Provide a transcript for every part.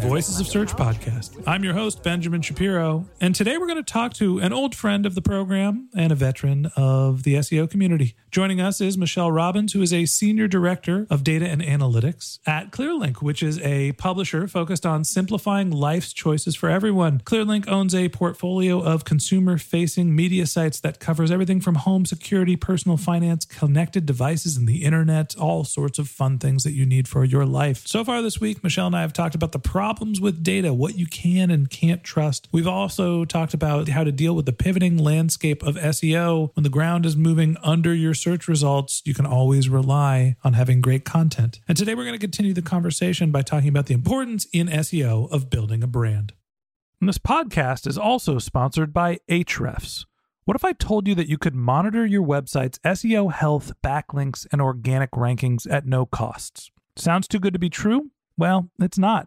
Voices of Search podcast. I'm your host, Benjamin Shapiro, and today we're going to talk to an old friend of the program and a veteran of the SEO community. Joining us is Michelle Robbins, who is a senior director of data and analytics at Clearlink, which is a publisher focused on simplifying life's choices for everyone. Clearlink owns a portfolio of consumer facing media sites that covers everything from home security, personal finance, connected devices, and the internet, all sorts of fun things that you need for your life. So far this week, Michelle and I have talked about the problems with data, what you can and can't trust. We've also talked about how to deal with the pivoting landscape of SEO. When the ground is moving under your search results, you can always rely on having great content. And today we're going to continue the conversation by talking about the importance in SEO of building a brand. And this podcast is also sponsored by Ahrefs. What if I told you that you could monitor your website's SEO health, backlinks, and organic rankings at no costs? Sounds too good to be true? Well, it's not,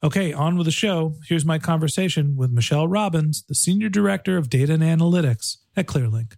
Okay, on with the show. Here's my conversation with Michelle Robbins, the Senior Director of Data and Analytics at Clearlink.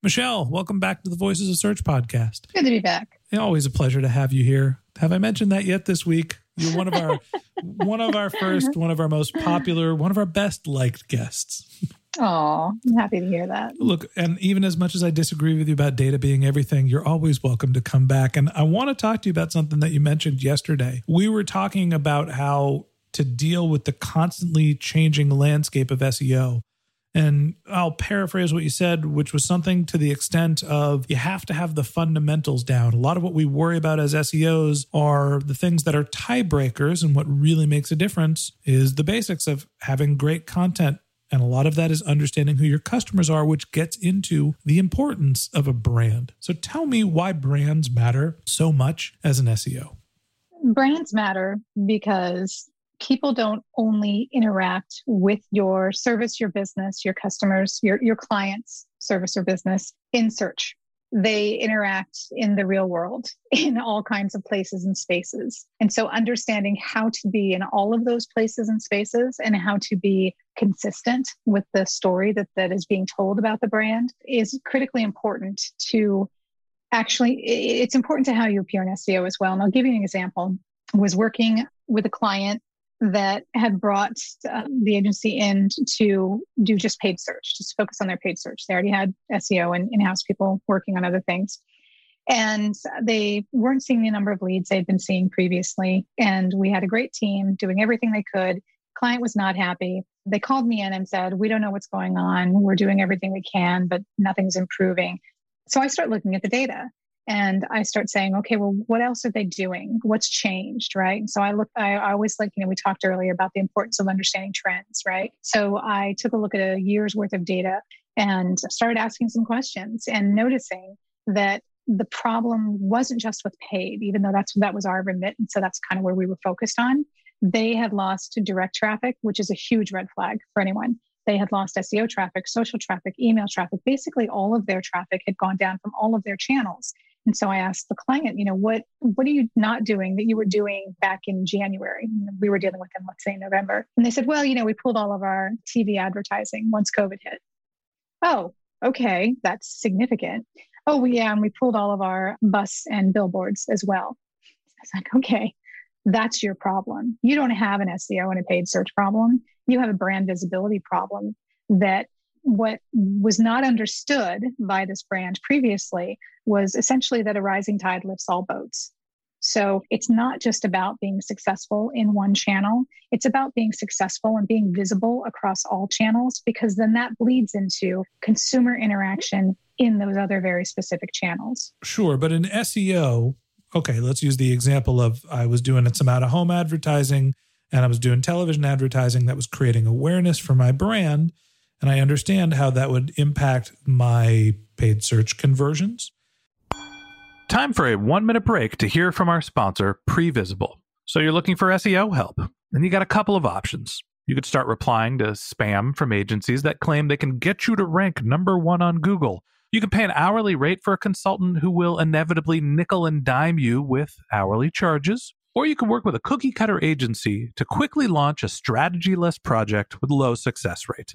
Michelle, welcome back to the Voices of Search podcast. Good to be back. Always a pleasure to have you here. Have I mentioned that yet this week? You're one of our one of our first, uh-huh. one of our most popular, one of our best liked guests. Oh, I'm happy to hear that. Look, and even as much as I disagree with you about data being everything, you're always welcome to come back. And I want to talk to you about something that you mentioned yesterday. We were talking about how to deal with the constantly changing landscape of SEO. And I'll paraphrase what you said, which was something to the extent of you have to have the fundamentals down. A lot of what we worry about as SEOs are the things that are tiebreakers, and what really makes a difference is the basics of having great content. And a lot of that is understanding who your customers are, which gets into the importance of a brand. So tell me why brands matter so much as an SEO. Brands matter because people don't only interact with your service, your business, your customers, your, your clients, service or business in search. They interact in the real world in all kinds of places and spaces. And so understanding how to be in all of those places and spaces and how to be consistent with the story that, that is being told about the brand is critically important to actually, it's important to how you appear in SEO as well. And I'll give you an example. I was working with a client that had brought uh, the agency in to do just paid search, just focus on their paid search. They already had SEO and in house people working on other things. And they weren't seeing the number of leads they'd been seeing previously. And we had a great team doing everything they could. Client was not happy. They called me in and said, We don't know what's going on. We're doing everything we can, but nothing's improving. So I start looking at the data and I start saying, okay, well, what else are they doing? What's changed, right? So I look, I, always like, you know, we talked earlier about the importance of understanding trends, right? So I took a look at a year's worth of data and started asking some questions and noticing that the problem wasn't just with paid, even though that's that was our remit, and so that's kind of where we were focused on. They had lost direct traffic, which is a huge red flag for anyone. They had lost SEO traffic, social traffic, email traffic. Basically, all of their traffic had gone down from all of their channels. And so I asked the client, you know, what what are you not doing that you were doing back in January? We were dealing with them, let's say November. And they said, well, you know, we pulled all of our TV advertising once COVID hit. Oh, okay, that's significant. Oh, yeah, and we pulled all of our bus and billboards as well. I was like, okay, that's your problem. You don't have an SEO and a paid search problem. You have a brand visibility problem that what was not understood by this brand previously was essentially that a rising tide lifts all boats. So it's not just about being successful in one channel. It's about being successful and being visible across all channels because then that bleeds into consumer interaction in those other very specific channels. Sure. But in SEO, okay, let's use the example of I was doing some out of home advertising and I was doing television advertising that was creating awareness for my brand. And I understand how that would impact my paid search conversions. Time for a one minute break to hear from our sponsor, Previsible. So you're looking for SEO help, and you got a couple of options. You could start replying to spam from agencies that claim they can get you to rank number one on Google. You can pay an hourly rate for a consultant who will inevitably nickel and dime you with hourly charges. Or you can work with a cookie cutter agency to quickly launch a strategy less project with low success rate.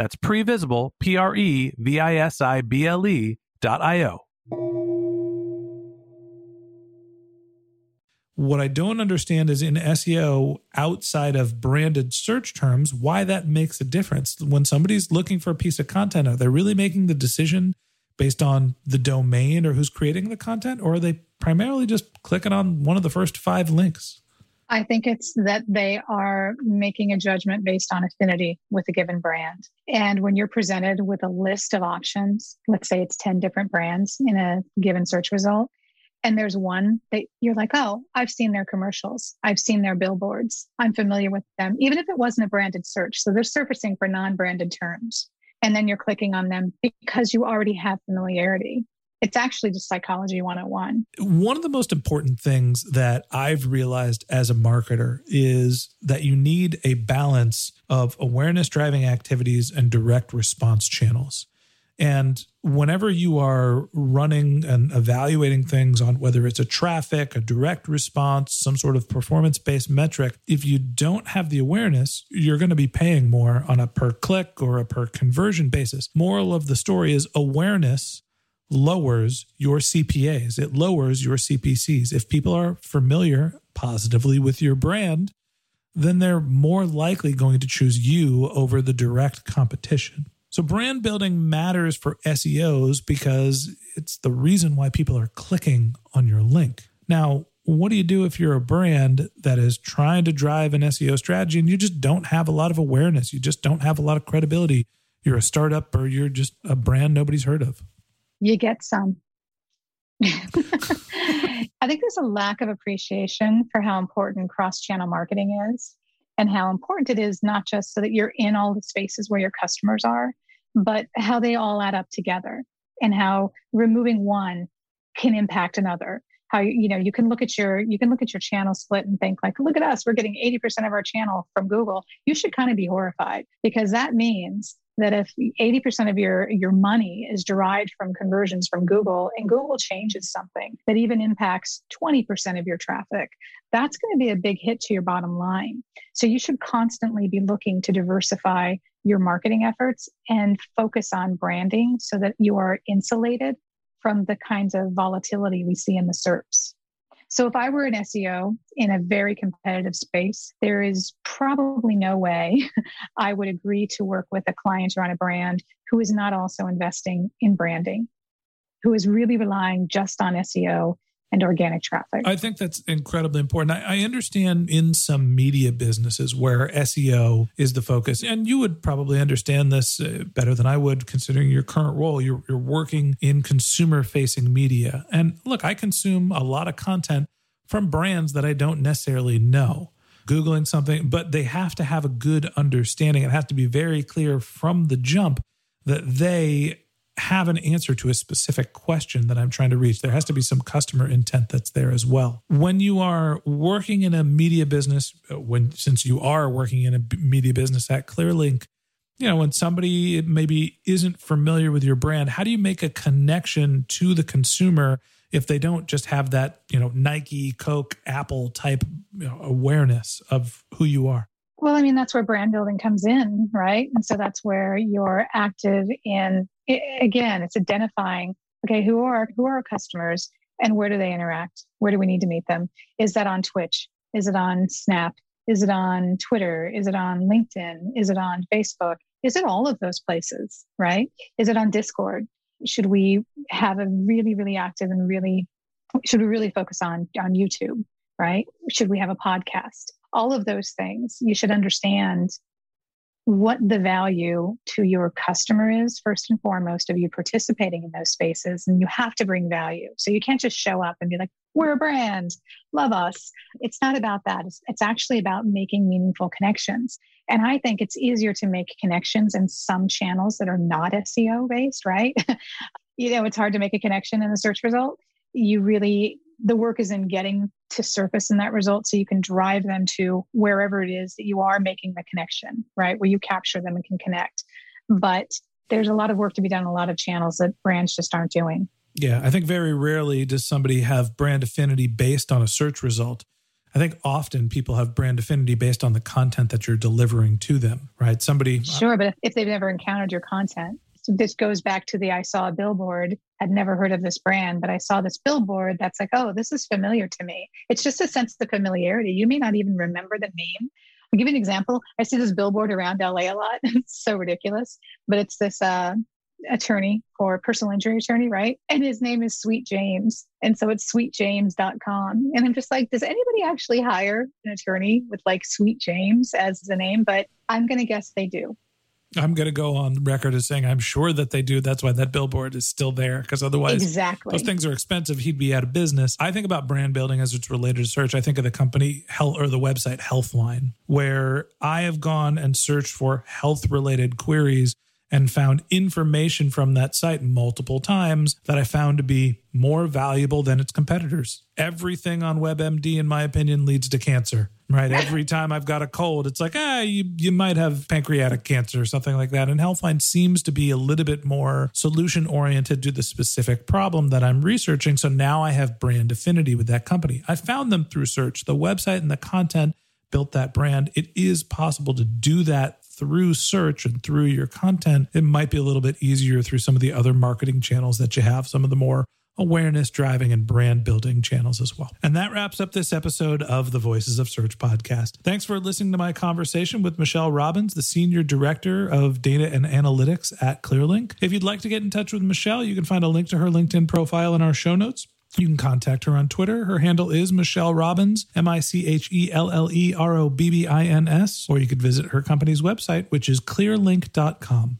that's previsible, P R E V I S I B L E dot I O. What I don't understand is in SEO, outside of branded search terms, why that makes a difference. When somebody's looking for a piece of content, are they really making the decision based on the domain or who's creating the content, or are they primarily just clicking on one of the first five links? I think it's that they are making a judgment based on affinity with a given brand. And when you're presented with a list of options, let's say it's 10 different brands in a given search result, and there's one that you're like, oh, I've seen their commercials, I've seen their billboards, I'm familiar with them, even if it wasn't a branded search. So they're surfacing for non branded terms. And then you're clicking on them because you already have familiarity it's actually just psychology 101. One of the most important things that I've realized as a marketer is that you need a balance of awareness driving activities and direct response channels. And whenever you are running and evaluating things on whether it's a traffic, a direct response, some sort of performance based metric, if you don't have the awareness, you're going to be paying more on a per click or a per conversion basis. Moral of the story is awareness lowers your CPAs, it lowers your CPCs. If people are familiar positively with your brand, then they're more likely going to choose you over the direct competition. So, brand building matters for SEOs because it's the reason why people are clicking on your link. Now, what do you do if you're a brand that is trying to drive an SEO strategy and you just don't have a lot of awareness? You just don't have a lot of credibility. You're a startup or you're just a brand nobody's heard of you get some. I think there's a lack of appreciation for how important cross channel marketing is and how important it is, not just so that you're in all the spaces where your customers are, but how they all add up together and how removing one can impact another. how you know you can look at your you can look at your channel split and think like look at us we're getting 80% of our channel from google you should kind of be horrified because that means that if 80% of your your money is derived from conversions from google and google changes something that even impacts 20% of your traffic that's going to be a big hit to your bottom line so you should constantly be looking to diversify your marketing efforts and focus on branding so that you are insulated from the kinds of volatility we see in the SERPs. So if I were an SEO in a very competitive space, there is probably no way I would agree to work with a client or on a brand who is not also investing in branding, who is really relying just on SEO and organic traffic. I think that's incredibly important. I, I, understand in some media businesses where SEO is the focus, and you would probably understand this uh, better than I would, considering your current role. You're, you're working in consumer facing media. And look, I consume a lot of content from brands that I don't necessarily know. Googling something, but they have to have a good understanding. It has to be very clear from the jump that they have an answer to a specific question that I'm trying to reach. There has to be some customer intent that's there as well. When you are working in a media business, uh, when since you are working in a media business at Clearlink, you know, when somebody maybe isn't familiar with your brand, how do you make a connection to the consumer if they don't just have that, you know, Nike, Coke, Apple type you know, awareness of who you are? Well, I mean, that's where brand building comes in, right? And so that's where you're active in again, it's identifying, okay, who are who are our customers and where do they interact? Where do we need to meet them? Is that on Twitch? Is it on Snap? Is it on Twitter? Is it on LinkedIn? Is it on Facebook? Is it all of those places, right? Is it on Discord? Should we have a really, really active and really, should we really focus on, on YouTube, right? Should we have a podcast? All of those things you should understand what the value to your customer is first and foremost of you participating in those spaces and you have to bring value. So you can't just show up and be like we're a brand. Love us. It's not about that. It's, it's actually about making meaningful connections. And i think it's easier to make connections in some channels that are not seo based right? You know it's hard to make a connection in the search result. You really the work is in getting to surface in that result so you can drive them to wherever it is that you are making the connection, right? Where you capture them and can connect. But there's a lot of work to be done, a lot of channels that brands just aren't doing. Yeah, I think very rarely does somebody have brand affinity based on a search result. I think often people have brand affinity based on the content that you're delivering to them, right? Somebody Sure, but if they've never encountered your content, so this goes back to the I saw a billboard, had never heard of this brand, but I saw this billboard that's like, oh, this is familiar to me. It's just a sense of familiarity. You may not even remember the name. I'll give you an example. I see this billboard around LA a lot. it's so ridiculous, but it's this uh, attorney for personal injury attorney, right? And his name is Sweet James. And so it's sweetjames.com. And I'm just like, does anybody actually hire an attorney with like Sweet James as the name? But I'm going to guess they do. I'm going to go on record as saying I'm sure that they do. That's why that billboard is still there because otherwise, exactly those things are expensive. He'd be out of business. I think about brand building as it's related to search. I think of the company health or the website Healthline, where I have gone and searched for health related queries and found information from that site multiple times that I found to be more valuable than its competitors. Everything on WebMD, in my opinion, leads to cancer right? Every time I've got a cold, it's like, ah, you, you might have pancreatic cancer or something like that. And Healthline seems to be a little bit more solution oriented to the specific problem that I'm researching. So now I have brand affinity with that company. I found them through search. The website and the content built that brand. It is possible to do that through search and through your content. It might be a little bit easier through some of the other marketing channels that you have, some of the more awareness driving and brand building channels as well. And that wraps up this episode of the Voices of Search podcast. Thanks for listening to my conversation with Michelle Robbins, the Senior Director of Data and Analytics at Clearlink. If you'd like to get in touch with Michelle, you can find a link to her LinkedIn profile in our show notes. You can contact her on Twitter. Her handle is Michelle Robbins, M I C H E L L E R O B B I N S, or you could visit her company's website, which is clearlink.com.